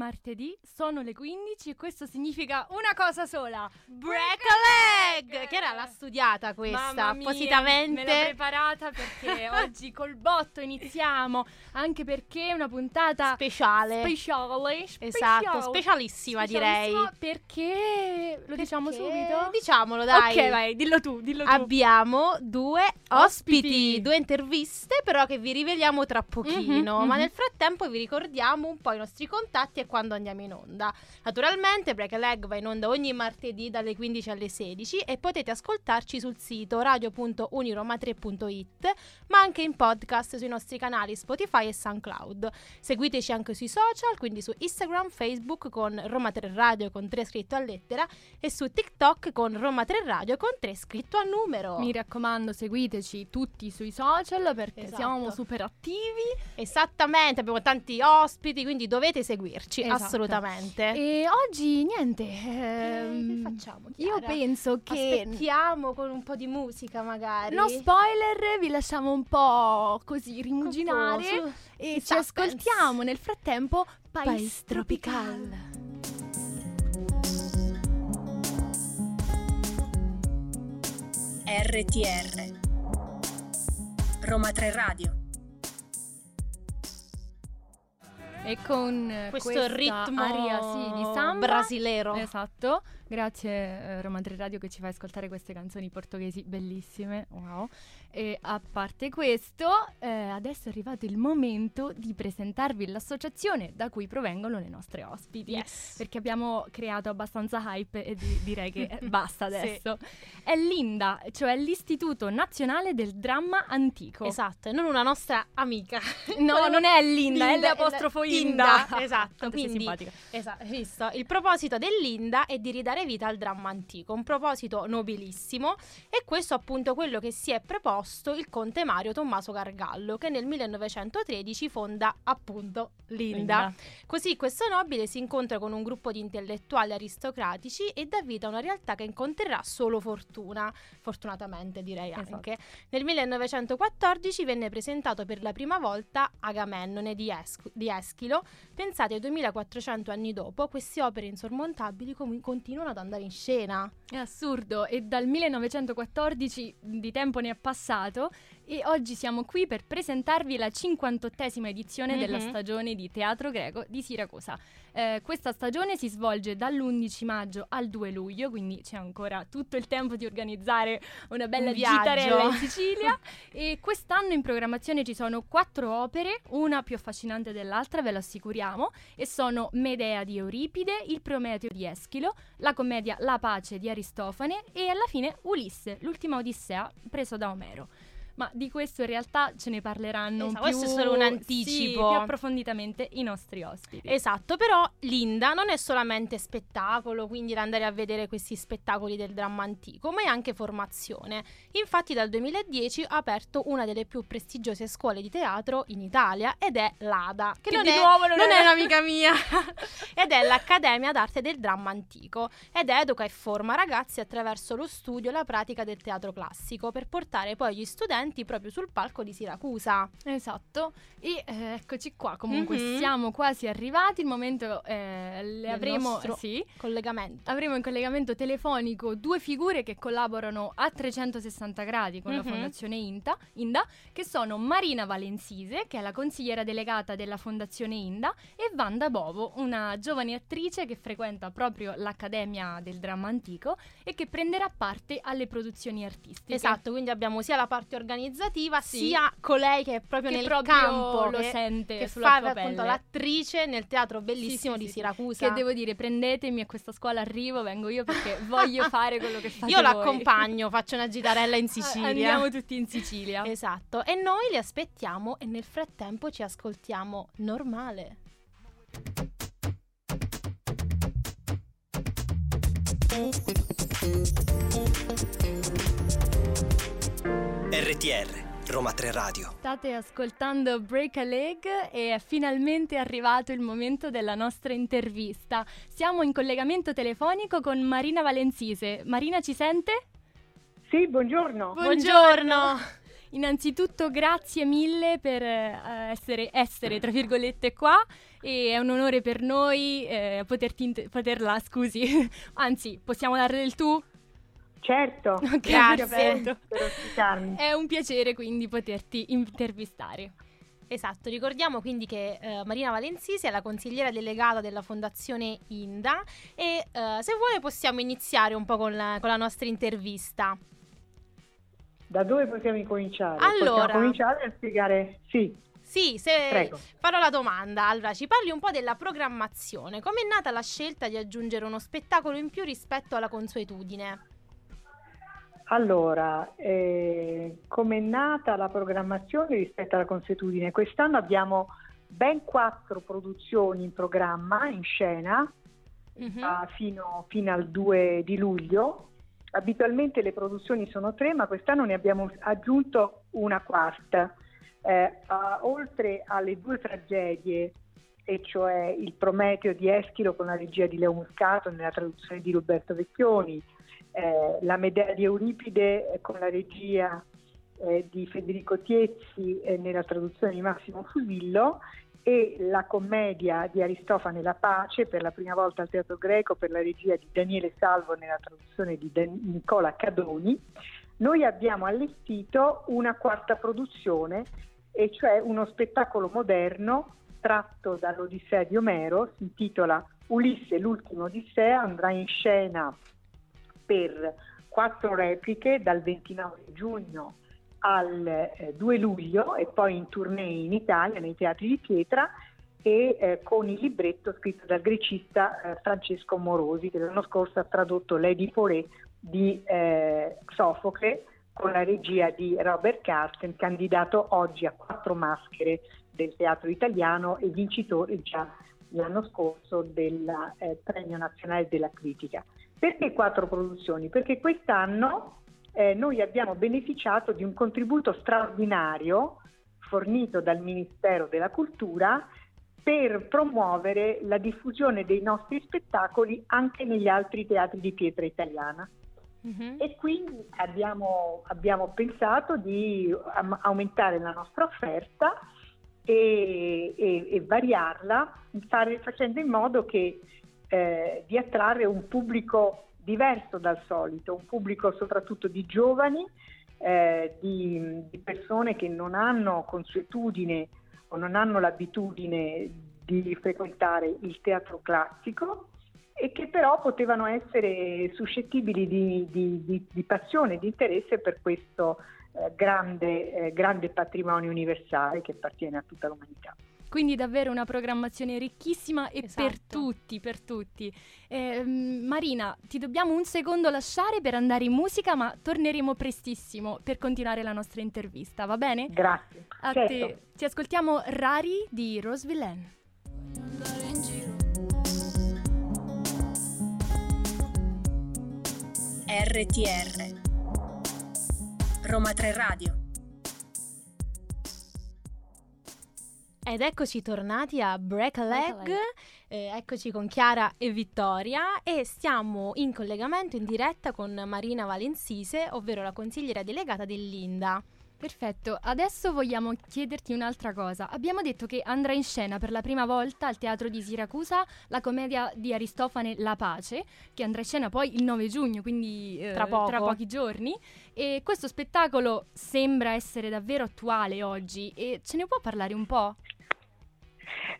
martedì, sono le 15 e questo significa una cosa sola. Break a leg! Che era la studiata questa, appositamente. Me l'ho preparata perché oggi col botto iniziamo, anche perché è una puntata speciale. speciale, esatto, speciale. specialissima direi. Specialissima Perché lo diciamo Perché- subito? Diciamolo dai. Ok, vai, dillo tu, dillo tu. Abbiamo due ospiti, Ospiti. due interviste, però che vi riveliamo tra pochino. Mhm, Ma mhm. nel frattempo vi ricordiamo un po' i nostri contatti e quando andiamo in onda. Naturalmente, Break a Leg va in onda ogni martedì dalle 15 alle 16 e potete ascoltarci sul sito radio.uniroma3.it, ma anche in podcast sui nostri canali Spotify e SoundCloud. Seguiteci anche sui social, quindi su Instagram, Facebook con Roma 3 Radio con 3 scritto a lettera e su TikTok con Roma 3 Radio con 3 scritto a numero. Mi raccomando, seguiteci tutti sui social perché Esatto. siamo super attivi. Esattamente, abbiamo tanti ospiti, quindi dovete seguirci Esatto. assolutamente. E oggi niente. Che- ehm, che facciamo? Io Chiara? penso che aspettiamo con un po' di musica magari. No spoiler, vi lasciamo un po' così rimuginare Confuso. e ci Suspense. ascoltiamo nel frattempo Pais Pais Tropical. Tropical. RTR Roma 3 Radio E con eh, Questo ritmo aria sì, di samba brasilero. Esatto. Grazie eh, Roma 3 Radio che ci fa ascoltare queste canzoni portoghesi bellissime. Wow. E a parte questo, eh, adesso è arrivato il momento di presentarvi l'associazione da cui provengono le nostre ospiti. Yes. Perché abbiamo creato abbastanza hype e di- direi che basta Sì. adesso. È l'INDA, cioè l'Istituto Nazionale del Dramma Antico. Esatto, e non una nostra amica. No, non è l'Inda, è Linda, l'apostrofo è la- Inda. Inda, esatto, quindi-. Esatto, visto? Il proposito dell'Inda è di ridare vita al dramma antico, un proposito nobilissimo e questo appunto quello che si è preposto il conte Mario Tommaso Gargallo che nel 1913 fonda appunto l'Inda. Linda. Così questo nobile si incontra con un gruppo di intellettuali aristocratici e dà vita a una realtà che incontrerà solo fortuna, fortunatamente direi Esatto. anche. Nel 1914 venne presentato per la prima volta Agamennone di, Esqu- di Eschilo. Pensate, 2400 anni dopo, queste opere insormontabili com- continuano ad andare in scena. È assurdo e dal 1914 di tempo ne è passato e oggi siamo qui per presentarvi la 58esima edizione della Mhm. stagione di Teatro Greco di Siracusa. Eh, questa stagione si svolge dall'11 maggio al 2 luglio, quindi c'è ancora tutto il tempo di organizzare una bella Un viaggio. gitarella in Sicilia e quest'anno in programmazione ci sono quattro opere, una più affascinante dell'altra, ve lo assicuriamo, e sono Medea di Euripide, Il Prometeo di Eschilo, la commedia La pace di Aristofane e alla fine Ulisse, l'ultima Odissea preso da Omero. Ma di questo in realtà ce ne parleranno Esatto, più, questo è solo un sì, anticipo. più approfonditamente i nostri ospiti. Esatto, però l'Inda non è solamente spettacolo, quindi andare a vedere questi spettacoli del dramma antico, ma è anche formazione. Infatti dal 2010 ha aperto una delle più prestigiose scuole di teatro in Italia ed è l'ADA, che, Che non, di è, nuovo non non è- è un'amica mia, ed è l'Accademia d'Arte del Dramma Antico ed educa e forma ragazzi attraverso lo studio e la pratica del teatro classico per portare poi gli studenti proprio sul palco di Siracusa. Esatto, e eh, eccoci qua, comunque Mhm. siamo quasi arrivati, il momento eh, le avremo, sì, Collegamento. avremo in collegamento telefonico due figure che collaborano a 360 gradi con la Mhm. Fondazione Inta, Inda, che sono Marina Valenzise, che è la consigliera delegata della Fondazione Inda, e Vanda Bovo, una giovane attrice che frequenta proprio l'Accademia del Dramma Antico e che prenderà parte alle produzioni artistiche. Esatto, quindi abbiamo sia la parte organizzativa Sì. sia colei che è proprio Che nel proprio campo lo che, sente che fa appunto l'attrice nel teatro bellissimo Sì, sì, di. Siracusa. Che devo dire, prendetemi a questa scuola, arrivo, vengo io perché voglio fare quello che fate Io l'accompagno, faccio una gitarella in Sicilia. Andiamo tutti in Sicilia. Esatto, e noi li aspettiamo e nel frattempo ci ascoltiamo normale. RTR Roma 3 Radio. State ascoltando Break a Leg e è finalmente arrivato il momento della nostra intervista. Siamo in collegamento telefonico con Marina Valenzise. Marina ci sente? Sì, buongiorno. Buongiorno. innanzitutto grazie mille per eh, essere, essere, tra virgolette, qua e è un onore per noi eh, poterti inter- poterla, scusi, anzi, possiamo darle del tu? Certo, grazie per ospitarmi. È un piacere quindi poterti intervistare. Esatto, ricordiamo quindi che eh, Marina Valenzisi è la consigliera delegata della Fondazione Inda e eh, se vuole possiamo iniziare un po' con la, con la nostra intervista. Da dove possiamo incominciare? Allora, possiamo cominciare a spiegare, sì. Sì, se Prego. farò la domanda. Allora, ci parli un po' della programmazione. Com'è nata la scelta di aggiungere uno spettacolo in più rispetto alla consuetudine? Allora, eh, è nata la programmazione rispetto alla consuetudine? Quest'anno abbiamo ben quattro produzioni in programma, in scena, mm-hmm. uh, fino, fino, al 2 di luglio. Abitualmente le produzioni sono tre, ma quest'anno ne abbiamo aggiunto una quarta. Eh, uh, oltre alle due tragedie, e cioè il Prometeo di Eschilo con la regia di Leo Muscato nella traduzione di Roberto Vecchioni, eh, la di Euripide con la regia eh, di Federico Tiezzi eh, nella traduzione di Massimo Fusillo e la commedia di Aristofane La Pace per la prima volta al Teatro Greco per la regia di Daniele Salvo nella traduzione di Dan- Nicola Cadoni, noi abbiamo allestito una quarta produzione e cioè uno spettacolo moderno tratto dall'Odissea di Omero, si intitola Ulisse l'ultimo Odissea, andrà in scena per quattro repliche dal 29 giugno al eh, 2 luglio e poi in tournée in Italia nei teatri di pietra e eh, con il libretto scritto dal grecista eh, Francesco Morosi che l'anno scorso ha tradotto Lady Poré di eh, Sofocle con la regia di Robert Carsten, candidato oggi a quattro maschere del teatro italiano e vincitore già l'anno scorso del eh, Premio Nazionale della Critica. Perché quattro produzioni? Perché quest'anno eh, noi abbiamo beneficiato di un contributo straordinario fornito dal Ministero della Cultura per promuovere la diffusione dei nostri spettacoli anche negli altri teatri di pietra italiana. Uh-huh. E quindi abbiamo, abbiamo pensato di am- aumentare la nostra offerta e, e, e variarla fare, facendo in modo che eh, di attrarre un pubblico diverso dal solito, un pubblico soprattutto di giovani, eh, di, di, persone che non hanno consuetudine o non hanno l'abitudine di frequentare il teatro classico e che però potevano essere suscettibili di, di, di passione, di interesse per questo eh, grande, eh, grande patrimonio universale che appartiene a tutta l'umanità. Quindi davvero una programmazione ricchissima e esatto. per tutti, per tutti. Eh, Marina, ti dobbiamo un secondo lasciare per andare in musica, ma torneremo prestissimo per continuare la nostra intervista, va bene? Grazie. A certo. te. Ci ascoltiamo Rari di Rose Villain. RTR Roma 3 Radio Ed eccoci tornati a Break a Leg, eh, eccoci con Chiara e Vittoria e stiamo in collegamento in diretta con Marina Valensise, ovvero la consigliera delegata dell'Inda. Perfetto, adesso vogliamo chiederti un'altra cosa. Abbiamo detto che andrà in scena per la prima volta al Teatro di Siracusa la commedia di Aristofane La Pace, che andrà in scena poi il 9 giugno, quindi eh, tra, tra, pochi giorni. E questo spettacolo sembra essere davvero attuale oggi e ce ne può parlare un po'?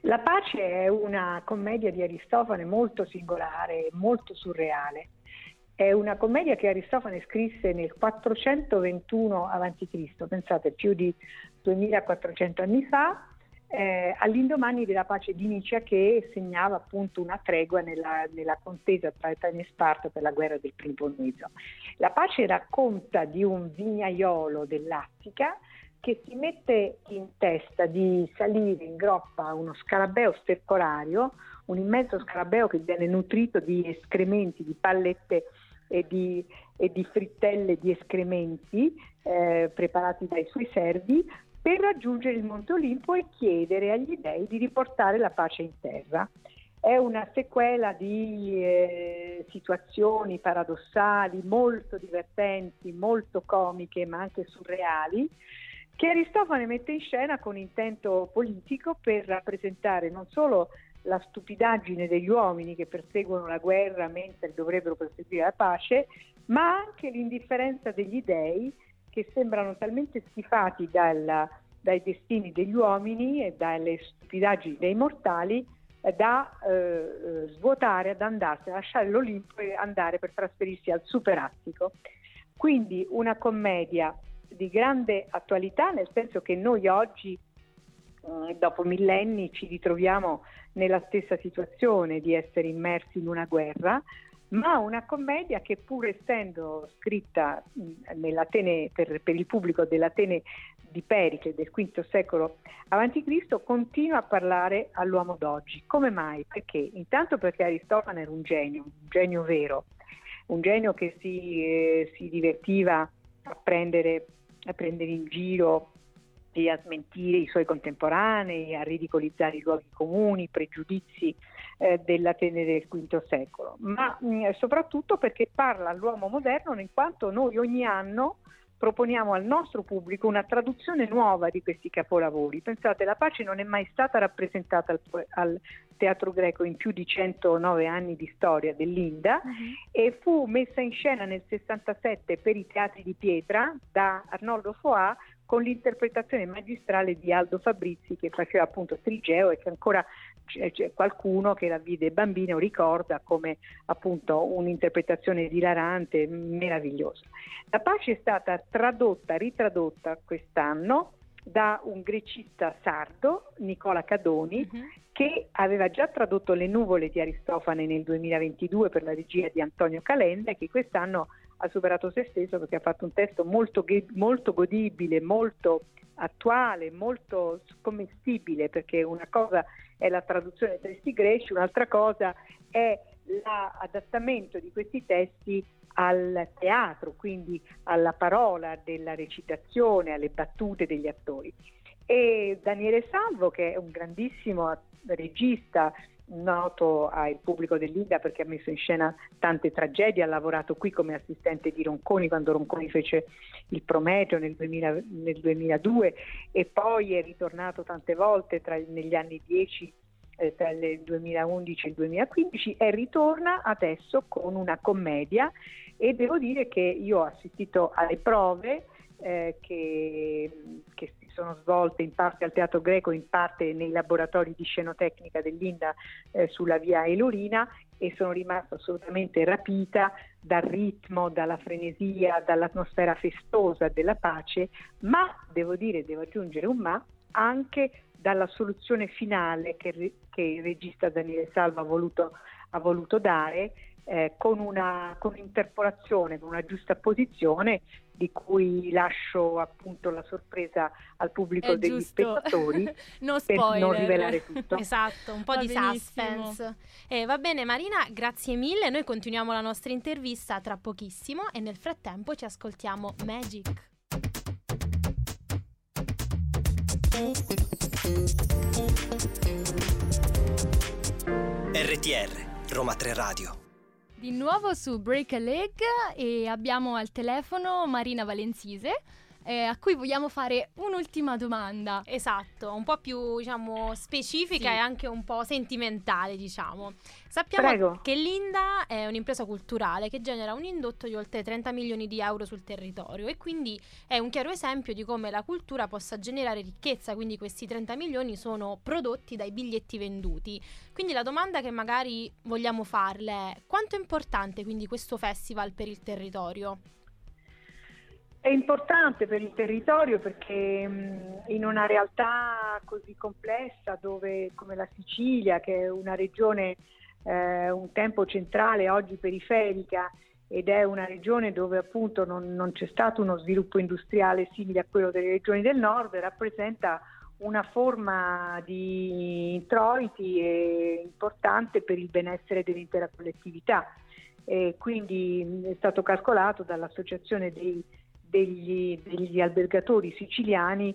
La pace è una commedia di Aristofane molto singolare, molto surreale. È una commedia che Aristofane scrisse nel 421 a.C., pensate più di 2400 anni fa, eh, all'indomani della pace di Nicea che segnava appunto una tregua nella, nella contesa tra Atene e Sparta per la guerra del Peloponneso. La pace racconta di un vignaiolo dell'Attica che si mette in testa di salire in groppa uno scarabeo stercorario, un immenso scarabeo che viene nutrito di escrementi, di pallette e di, e di frittelle di escrementi eh, preparati dai suoi servi per raggiungere il Monte Olimpo e chiedere agli dei di riportare la pace in terra. è una sequela di eh, situazioni paradossali, molto divertenti, molto comiche, ma anche surreali, che Aristofane mette in scena con intento politico per rappresentare non solo la stupidaggine degli uomini che perseguono la guerra mentre dovrebbero perseguire la pace, ma anche l'indifferenza degli dei che sembrano talmente schifati dal, dai destini degli uomini e dalle stupidaggini dei mortali eh, da eh, eh svuotare, ad andarsene, lasciare l'Olimpo e andare per trasferirsi al superattico. Quindi una commedia di grande attualità, nel senso che noi oggi, dopo millenni, ci ritroviamo nella stessa situazione di essere immersi in una guerra, ma una commedia che pur essendo scritta per, per, il pubblico dell'Atene di Pericle del V secolo a.C. continua a parlare all'uomo d'oggi. Come mai? Perché? Intanto perché Aristofane era un genio, un genio vero, un genio che si, eh, si divertiva a prendere, a prendere in giro e a smentire i suoi contemporanei, a ridicolizzare i luoghi comuni, i pregiudizi eh, dell'Atene del V secolo, ma mh, mm, soprattutto perché parla all'uomo moderno in quanto noi ogni anno proponiamo al nostro pubblico una traduzione nuova di questi capolavori. Pensate, la pace non è mai stata rappresentata al, al teatro greco in più di 109 anni di storia dell'Inda uh-huh. e fu messa in scena nel 67 per i teatri di pietra da Arnoldo Foà con l'interpretazione magistrale di Aldo Fabrizi che faceva appunto Trigeo e che ancora c'è qualcuno che la vide bambino ricorda come appunto un'interpretazione dilarante, meravigliosa. La pace è stata tradotta, ritradotta quest'anno da un grecista sardo, Nicola Cadoni, uh-huh. che aveva già tradotto Le nuvole di Aristofane nel 2022 per la regia di Antonio Calenda e che quest'anno ha superato se stesso perché ha fatto un testo molto, molto godibile, molto attuale, molto commestibile, perché una cosa è la traduzione dei testi greci, un'altra cosa è l'adattamento di questi testi al teatro, quindi alla parola della recitazione, alle battute degli attori. E Daniele Salvo, che è un grandissimo regista, noto al pubblico dell'India perché ha messo in scena tante tragedie, ha lavorato qui come assistente di Ronconi quando Ronconi fece il Prometeo nel, 2000, nel 2002 e poi è ritornato tante volte tra, negli anni 10 eh, tra il 2011 e il 2015 e ritorna adesso con una commedia e devo dire che io ho assistito alle prove eh, che, che, sono svolte in parte al Teatro Greco, in parte nei laboratori di scenotecnica dell'Inda eh, sulla via Elorina e sono rimasta assolutamente rapita dal ritmo, dalla frenesia, dall'atmosfera festosa della pace, ma devo dire, devo aggiungere un ma, anche dalla soluzione finale che, che il regista Daniele Salva ha voluto, ha voluto dare eh, con, una, con un'interpolazione, con una giusta posizione di cui lascio appunto la sorpresa al pubblico È degli giusto. spettatori no per non rivelare tutto. Esatto, un po' va di benissimo. suspense. Eh, va bene Marina, grazie mille, noi continuiamo la nostra intervista tra pochissimo e nel frattempo ci ascoltiamo Magic. RTR Roma 3 Radio di nuovo su Break a Leg e abbiamo al telefono Marina Valenzise. Eh, a cui vogliamo fare un'ultima domanda. Esatto, un po' più diciamo specifica sì. e anche un po' sentimentale, diciamo. Sappiamo Prego. che l'Inda è un'impresa culturale che genera un indotto di oltre 30 milioni di euro sul territorio e quindi è un chiaro esempio di come la cultura possa generare ricchezza, quindi questi 30 milioni sono prodotti dai biglietti venduti. Quindi la domanda che magari vogliamo farle è quanto è importante quindi questo festival per il territorio? È importante per il territorio perché in una realtà così complessa dove, come la Sicilia, che è una regione eh, un tempo centrale, oggi periferica, ed è una regione dove appunto non, non, c'è stato uno sviluppo industriale simile a quello delle regioni del nord, rappresenta una forma di introiti importante per il benessere dell'intera collettività. E quindi è stato calcolato dall'Associazione dei, degli, degli albergatori siciliani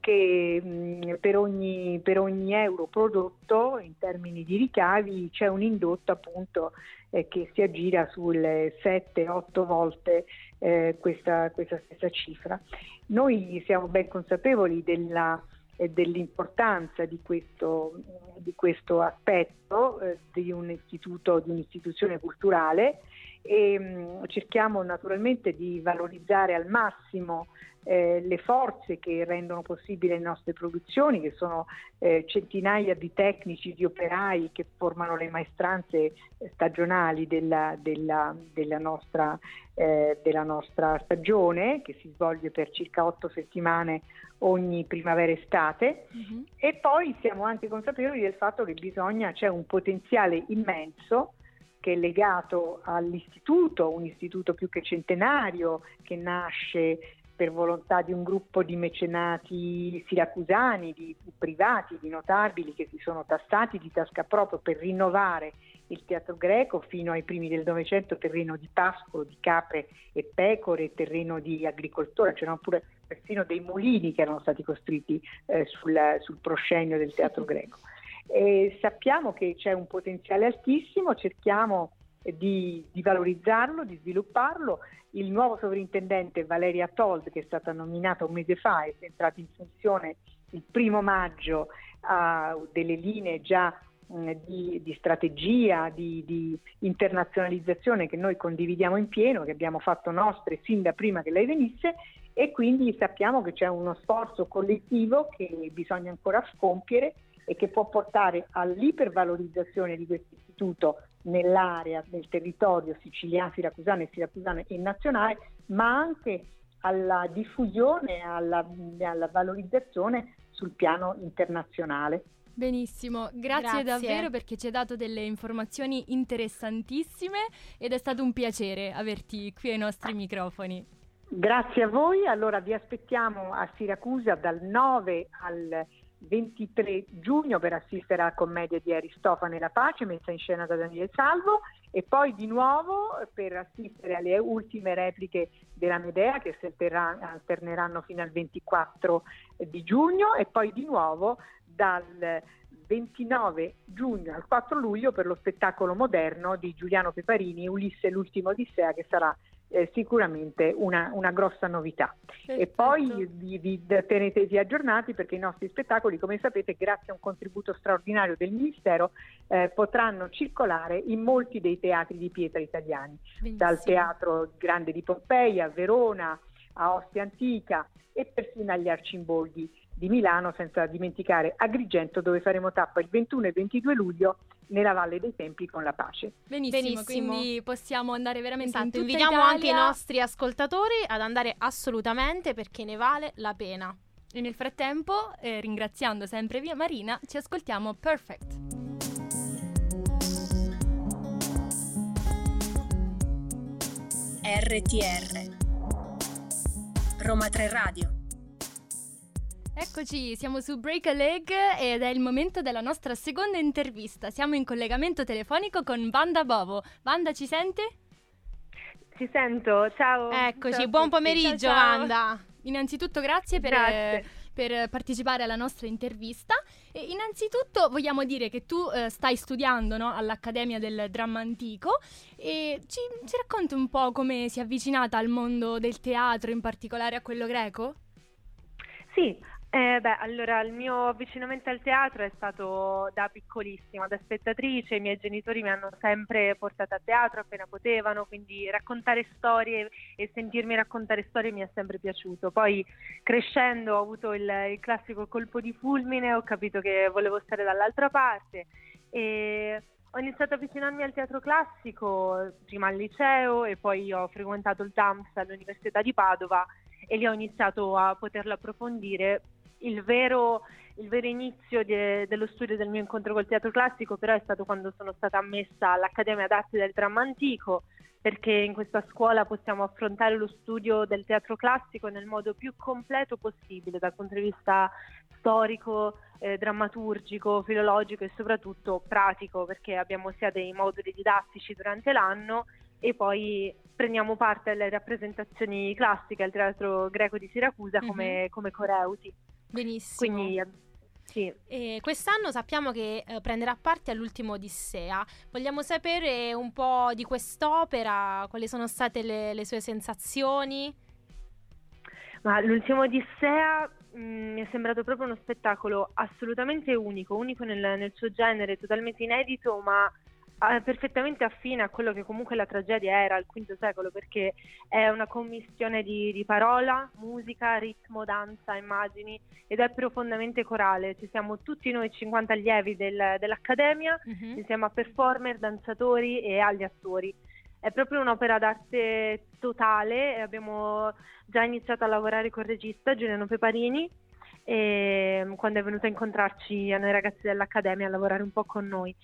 che mh, per, ogni, per, ogni, euro prodotto in termini di ricavi c'è un indotto appunto eh, che si aggira sulle 7-8 volte eh, questa, questa, stessa cifra. Noi siamo ben consapevoli della, eh, dell'importanza di questo, di questo aspetto eh, di un istituto, di un'istituzione culturale e mh, cerchiamo naturalmente di valorizzare al massimo eh, le forze che rendono possibile le nostre produzioni, che sono eh, centinaia di tecnici, di operai che formano le maestranze stagionali della, della, della, nostra, eh, della nostra stagione, che si svolge per circa otto settimane ogni primavera estate uh-huh. e poi siamo anche consapevoli del fatto che bisogna, c'è un potenziale immenso che è legato all'istituto, un istituto più che centenario che nasce per volontà di un gruppo di mecenati siracusani, di privati, di notabili che si sono tassati di tasca proprio per rinnovare il teatro greco fino ai primi del Novecento, terreno di pascolo, di capre e pecore, terreno di agricoltura, c'erano pure persino dei mulini che erano stati costruiti eh, sul, sul proscenio del teatro greco. E sappiamo che c'è un potenziale altissimo, cerchiamo di, di, valorizzarlo, di svilupparlo. Il nuovo sovrintendente Valeria Told, che è stata nominata un mese fa, è entrata in funzione il primo maggio, ha delle linee già di, di, strategia, di, di, internazionalizzazione che noi condividiamo in pieno, che abbiamo fatto nostre sin da prima che lei venisse e quindi sappiamo che c'è uno sforzo collettivo che bisogna ancora scompiere e che può portare all'ipervalorizzazione di questo istituto nell'area, nel territorio siciliano, siracusano e siracusano e nazionale, ma anche alla diffusione, alla, alla valorizzazione sul piano internazionale. Benissimo, grazie, grazie, davvero perché ci hai dato delle informazioni interessantissime ed è stato un piacere averti qui ai nostri microfoni. Grazie a voi, allora vi aspettiamo a Siracusa dal 9 al 23 giugno per assistere alla commedia di Aristofane La Pace messa in scena da Daniele Salvo e poi di nuovo per assistere alle ultime repliche della Medea che si alterneranno fino al 24 di giugno e poi di nuovo dal 29 giugno al 4 luglio per lo spettacolo moderno di Giuliano Peparini Ulisse l'ultimo Odissea che sarà eh, sicuramente una, una, grossa novità. Perfetto. E poi vi, vi tenetevi aggiornati perché i nostri spettacoli, come sapete, grazie a un contributo straordinario del Ministero, eh, potranno circolare in molti dei teatri di pietra italiani, Benissimo. dal Teatro Grande di Pompeia a Verona, a Ostia Antica e persino agli Arcimboldi di Milano, senza dimenticare Agrigento, dove faremo tappa il 21 e 22 luglio nella Valle dei Templi con la pace. Benissimo, Benissimo. quindi possiamo andare veramente esatto, in Invitiamo Italia. anche i nostri ascoltatori ad andare assolutamente perché ne vale la pena. E nel frattempo, eh, ringraziando sempre via Marina, ci ascoltiamo Perfect. RTR Roma 3 Radio Eccoci, siamo su Break a Leg ed è il momento della nostra seconda intervista. Siamo in collegamento telefonico con Vanda Bovo. Vanda, ci sente? Ci sento, ciao. Eccoci, ciao buon pomeriggio ciao, ciao. Vanda. Innanzitutto grazie per, grazie. per, partecipare alla nostra intervista. E innanzitutto vogliamo dire che tu eh, stai studiando no, all'Accademia del Dramma Antico e ci, ci racconti un po' come si è avvicinata al mondo del teatro, in particolare a quello greco? Sì, eh, beh, allora il mio avvicinamento al teatro è stato da piccolissima, da spettatrice, i miei genitori mi hanno sempre portato a teatro appena potevano, quindi raccontare storie e sentirmi raccontare storie mi è sempre piaciuto. Poi crescendo ho avuto il, il classico colpo di fulmine, ho capito che volevo stare dall'altra parte e ho iniziato a avvicinarmi al teatro classico, prima al liceo e poi ho frequentato il DAMS all'Università di Padova e lì ho iniziato a poterlo approfondire il vero, il vero inizio de, dello studio del mio incontro col teatro classico però è stato quando sono stata ammessa all'Accademia d'Arte del Dramma Antico perché in questa scuola possiamo affrontare lo studio del teatro classico nel modo più completo possibile dal punto di vista storico, eh, drammaturgico, filologico e soprattutto pratico perché abbiamo sia dei moduli didattici durante l'anno e poi prendiamo parte alle rappresentazioni classiche al teatro greco di Siracusa come, mm-hmm. come coreuti. Benissimo. Quindi sì. E quest'anno sappiamo che eh, prenderà parte all'ultimo Odissea. Vogliamo sapere un po' di quest'opera, quali sono state le, le sue sensazioni? Ma l'ultimo Odissea mh, mm, mi è sembrato proprio uno spettacolo assolutamente unico, unico nel, nel suo genere, totalmente inedito, ma eh, perfettamente affine a quello che comunque la tragedia era al V secolo, perché è una commissione di, di parola, musica, ritmo, danza, immagini ed è profondamente corale. Ci siamo tutti noi 50 allievi del, dell'Accademia, uh-huh. insieme a performer, danzatori e agli attori. È proprio un'opera d'arte totale, abbiamo già iniziato a lavorare con il regista Giuliano Peparini e, quando è venuto a incontrarci a noi ragazzi dell'Accademia a lavorare un po' con noi.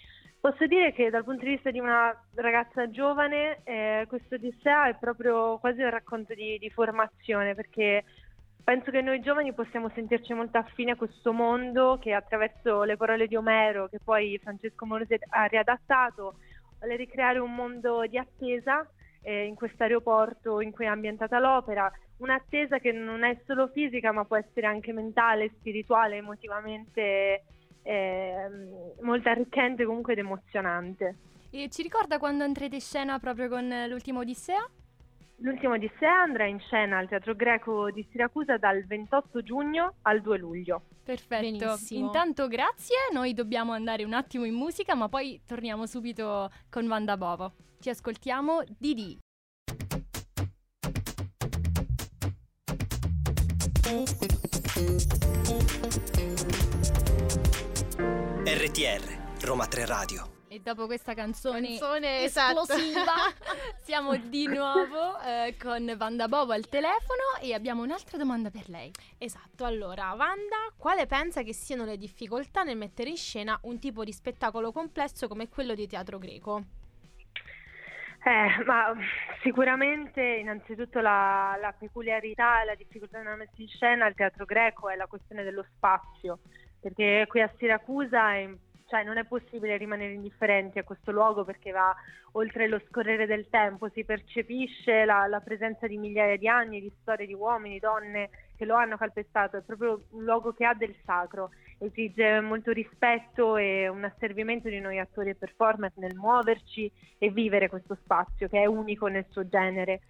Posso dire che dal punto di vista di una ragazza giovane eh, questo Odissea è proprio quasi un racconto di, di, formazione perché penso che noi giovani possiamo sentirci molto affini a questo mondo che attraverso le parole di Omero che poi Francesco Morosi ha riadattato vuole ricreare un mondo di attesa eh, in questo aeroporto in cui è ambientata l'opera. Un'attesa che non è solo fisica ma può essere anche mentale, spirituale, emotivamente eh, molto arricchente comunque ed emozionante. E ci ricorda quando andrete in scena proprio con l'ultimo Odissea? L'ultimo Odissea andrà in scena al Teatro Greco di Siracusa dal 28 giugno al 2 luglio. Perfetto. Benissimo. Intanto grazie, noi dobbiamo andare un attimo in musica, ma poi torniamo subito con Vanda Bovo. Ci ascoltiamo Didi. RTR Roma 3 Radio. E dopo questa canzone, canzone esplosiva esatto. siamo di nuovo eh, con Vanda Bovo al telefono e abbiamo un'altra domanda per lei. Esatto, allora Vanda, quale pensa che siano le difficoltà nel mettere in scena un tipo di spettacolo complesso come quello di teatro greco? Eh, ma sicuramente innanzitutto la, la peculiarità e la difficoltà nella messa in scena al teatro greco è la questione dello spazio perché qui a Siracusa è, cioè, non è possibile rimanere indifferenti a questo luogo perché va oltre lo scorrere del tempo, si percepisce la, la presenza di migliaia di anni di storie di uomini, donne che lo hanno calpestato, è proprio un luogo che ha del sacro, esige molto rispetto e un asservimento di noi attori e performer nel muoverci e vivere questo spazio che è unico nel suo genere.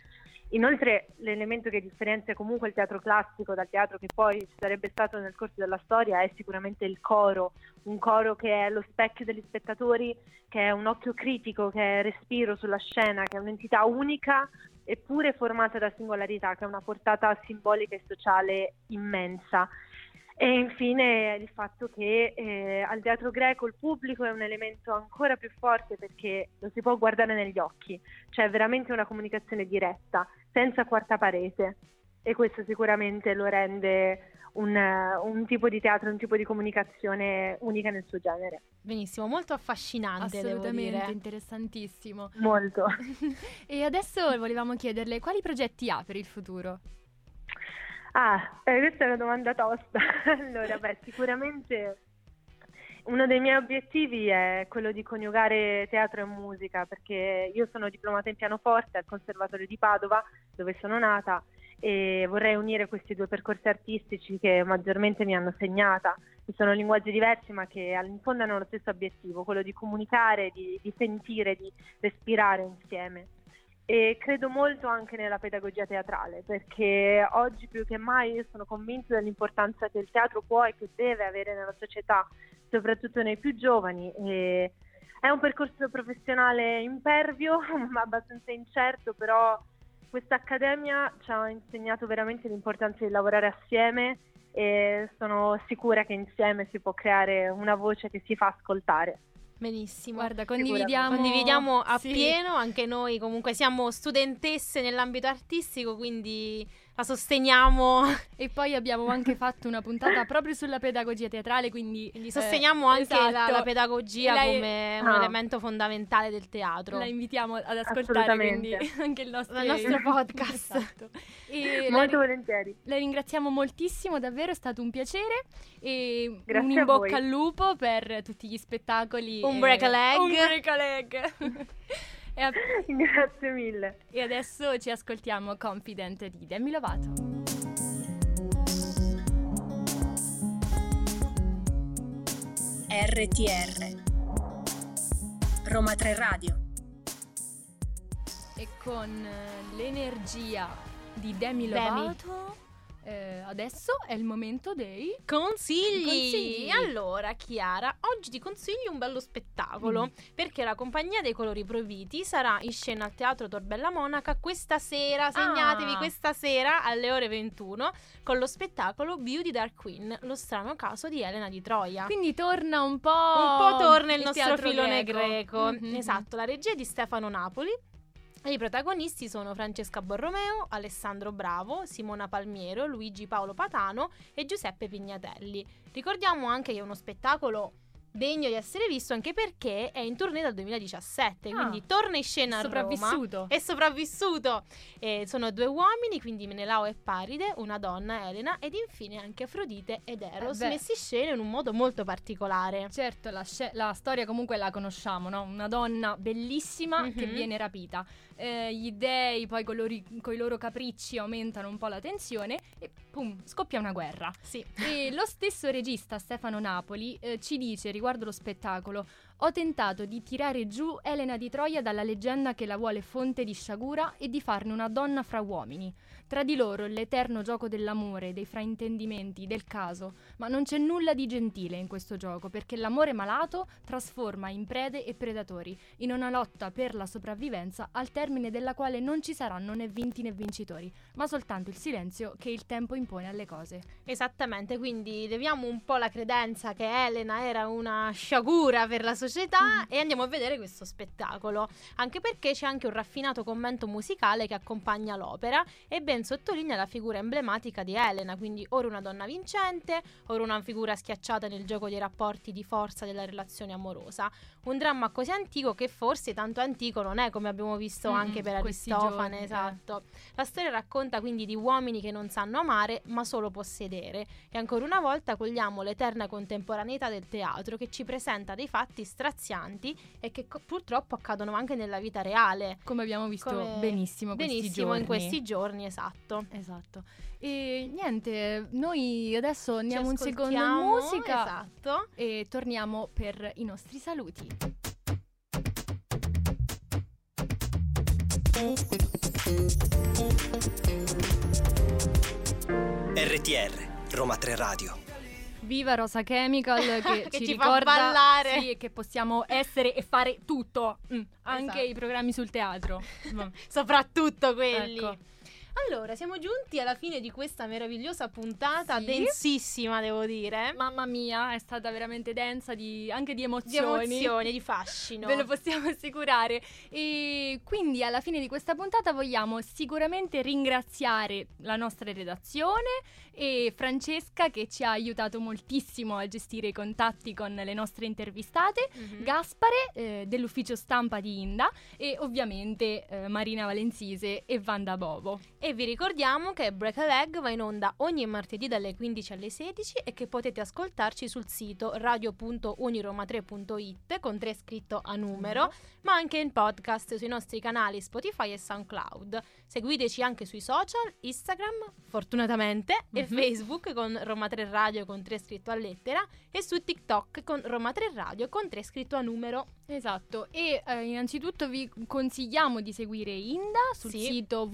Inoltre l'elemento che differenzia comunque il teatro classico dal teatro che poi ci sarebbe stato nel corso della storia è sicuramente il coro, un coro che è lo specchio degli spettatori, che è un occhio critico, che è respiro sulla scena, che è un'entità unica eppure formata da singolarità, che ha una portata simbolica e sociale immensa. E infine il fatto che eh, al teatro greco il pubblico è un elemento ancora più forte perché lo si può guardare negli occhi, c'è veramente una comunicazione diretta, senza quarta parete e questo sicuramente lo rende un, un, tipo di teatro, un tipo di comunicazione unica nel suo genere. Benissimo, molto affascinante. Assolutamente, interessantissimo. Molto. e adesso volevamo chiederle quali progetti ha per il futuro? Ah, eh, questa è una domanda tosta. allora, beh, sicuramente uno dei miei obiettivi è quello di coniugare teatro e musica, perché io sono diplomata in pianoforte al Conservatorio di Padova, dove sono nata, e vorrei unire questi due percorsi artistici che maggiormente mi hanno segnata, che sono linguaggi diversi ma che in fondo hanno lo stesso obiettivo, quello di comunicare, di, di sentire, di respirare insieme e credo molto anche nella pedagogia teatrale perché oggi più che mai io sono convinta dell'importanza che il teatro può e che deve avere nella società, soprattutto nei più giovani. E è un percorso professionale impervio, ma abbastanza incerto, però questa accademia ci ha insegnato veramente l'importanza di lavorare assieme e sono sicura che insieme si può creare una voce che si fa ascoltare. Benissimo. Guarda, condividiamo, condividiamo appieno, sì. anche noi comunque siamo studentesse nell'ambito artistico, quindi la sosteniamo. E poi abbiamo anche fatto una puntata proprio sulla pedagogia teatrale, quindi, quindi sosteniamo eh, anche esatto. la, la, pedagogia Lei... come un ah. elemento fondamentale del teatro. La invitiamo ad ascoltare quindi anche il nostro, il nostro podcast. esatto. Molto la, volentieri. La ringraziamo moltissimo, davvero è stato un piacere e Grazie un in bocca al lupo per tutti gli spettacoli. Un break a leg. Un break a leg. a... Grazie mille. E adesso ci ascoltiamo Confident di Demi Lovato. RTR Roma 3 Radio e con eh, l'energia di Demi Lovato Demi. Eh, adesso è il momento dei... Consigli. Consigli. Allora, Chiara, oggi ti consiglio un bello spettacolo Mm. perché la Compagnia dei Colori Proibiti sarà in scena al Teatro Torbella Monaca questa sera, segnatevi Ah. questa sera alle ore 21 con lo spettacolo Beauty Dark Queen, lo strano caso di Elena di Troia. Quindi torna un po'... un po' torna il, nostro teatro filone greco. Mhm. Esatto, la regia è di Stefano Napoli. I protagonisti sono Francesca Borromeo, Alessandro Bravo, Simona Palmiero, Luigi Paolo Patano e Giuseppe Pignatelli. Ricordiamo anche che è uno spettacolo degno di essere visto anche perché è in tournée dal 2017, Ah. quindi torna in scena a Roma. Sopravvissuto. È sopravvissuto. Eh, sono due uomini, quindi Menelao e Paride, una donna, Elena, ed infine anche Afrodite ed Eros, Eh messi in scena in un modo molto particolare. Certo, la, sce- la storia comunque la conosciamo, no? Una donna bellissima che Mhm. viene rapita. Eh, gli dei poi con i loro capricci aumentano un po' la tensione e pum, scoppia una guerra. Sì. E lo stesso regista Stefano Napoli eh, ci dice riguardo lo spettacolo: Ho tentato di tirare giù Elena di Troia dalla leggenda che la vuole fonte di sciagura e di farne una donna fra uomini. Tra di loro l'eterno gioco dell'amore, dei fraintendimenti, del caso. Ma non c'è nulla di gentile in questo gioco perché l'amore malato trasforma in prede e predatori, in una lotta per la sopravvivenza al termine della quale non ci saranno né vinti né vincitori, ma soltanto il silenzio che il tempo impone alle cose. Esattamente, quindi leviamo un po' la credenza che Elena era una sciagura per la società Mhm. e andiamo a vedere questo spettacolo, anche perché c'è anche un raffinato commento musicale che accompagna l'opera e ben sottolinea la figura emblematica di Elena, quindi ora una donna vincente, ora una figura schiacciata nel gioco dei rapporti di forza della relazione amorosa. Un dramma così antico che forse tanto antico non è, come abbiamo visto Mm, anche per Aristofane, giorni, eh. esatto. La storia racconta quindi di uomini che non sanno amare, ma solo possedere. E ancora una volta cogliamo l'eterna contemporaneità del teatro che ci presenta dei fatti strazianti e che co- purtroppo accadono anche nella vita reale. Come abbiamo visto Come- benissimo, questi Benissimo giorni. in questi giorni, esatto. Esatto. E niente, noi adesso andiamo un secondo in musica Esatto. e torniamo per i nostri saluti. RTR Roma 3 Radio. Viva Rosa Chemical che, Che ci, ci fa ricorda ballare. sì, che possiamo essere e fare tutto, Mm, anche Esatto. i programmi sul teatro. Soprattutto quelli. Ecco. Allora, siamo giunti alla fine di questa meravigliosa puntata, Sì. densissima devo dire, Mamma mia, è stata veramente densa di, anche di di emozioni. emozioni, di fascino. Ve lo possiamo assicurare. E quindi alla fine di questa puntata vogliamo sicuramente ringraziare la nostra redazione e Francesca che ci ha aiutato moltissimo a gestire i contatti con le nostre intervistate, Mhm. Gaspare eh, dell'ufficio stampa di Inda e ovviamente eh, Marina Valenzise e Vanda Bovo. E vi ricordiamo che Break a Leg va in onda ogni martedì dalle 15 alle 16 e che potete ascoltarci sul sito radio.uniroma3.it con tre scritto a numero, ma anche in podcast sui nostri canali Spotify e SoundCloud. Seguiteci anche sui social, Instagram, fortunatamente, e Mhm. Facebook con Roma 3 Radio con tre scritto a lettera e su TikTok con Roma 3 Radio con tre scritto a numero. Esatto, e eh, innanzitutto vi consigliamo di seguire Inda sul Sì. sito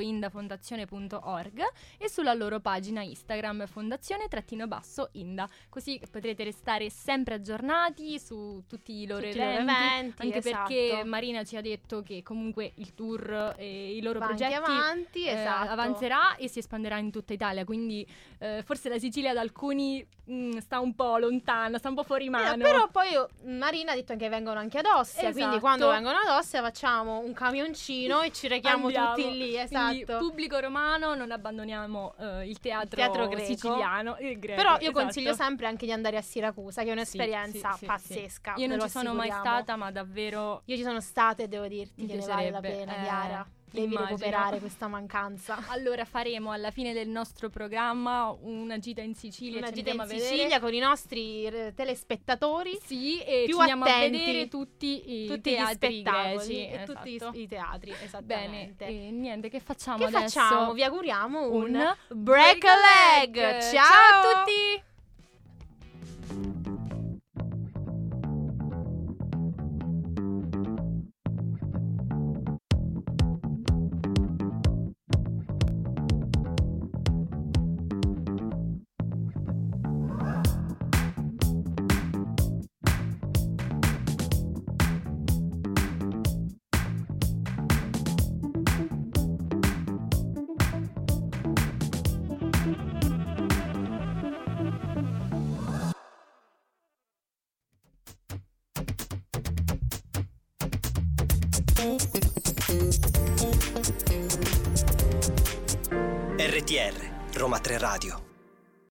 www.indafondazione.org e sulla loro pagina Instagram fondazione-inda, così potrete restare sempre aggiornati su tutti i loro Tutti loro eventi, eventi, anche esatto. perché Marina ci ha detto che comunque il tour e i loro Va progetti avanti, eh, esatto. avanzerà e si espanderà in tutta Italia, quindi eh, forse la Sicilia da alcuni mm, sta un po' lontana, sta un po' fuori Eh, mano. però poi oh, Marina ha detto che vengono anche ad Ostia, quindi Esatto. quando vengono ad Ostia facciamo un camioncino e ci rechiamo Andiamo. tutti lì, Quindi, esatto. pubblico romano, non abbandoniamo eh, il teatro, teatro greco. siciliano. il greco, Però io esatto. consiglio sempre anche di andare a Siracusa, che è un'esperienza sì, sì, pazzesca. Io non ci sono mai stata, ma davvero Io ci sono stata e devo dirti Mi che ne vale la pena, eh, Chiara. Devi immagino. recuperare questa mancanza. Allora faremo alla fine del nostro programma una gita in Sicilia. Una gita in. Sicilia con i nostri eh, telespettatori. Sì, e più ci andiamo attenti. a vedere tutti i tutti gli teatri spettacoli greci. e tutti esatto. i, i teatri, Bene, esattamente. e niente, che facciamo Che adesso? facciamo? Vi auguriamo un, un break a leg. Ciao, Ciao a tutti! RTR Roma 3 Radio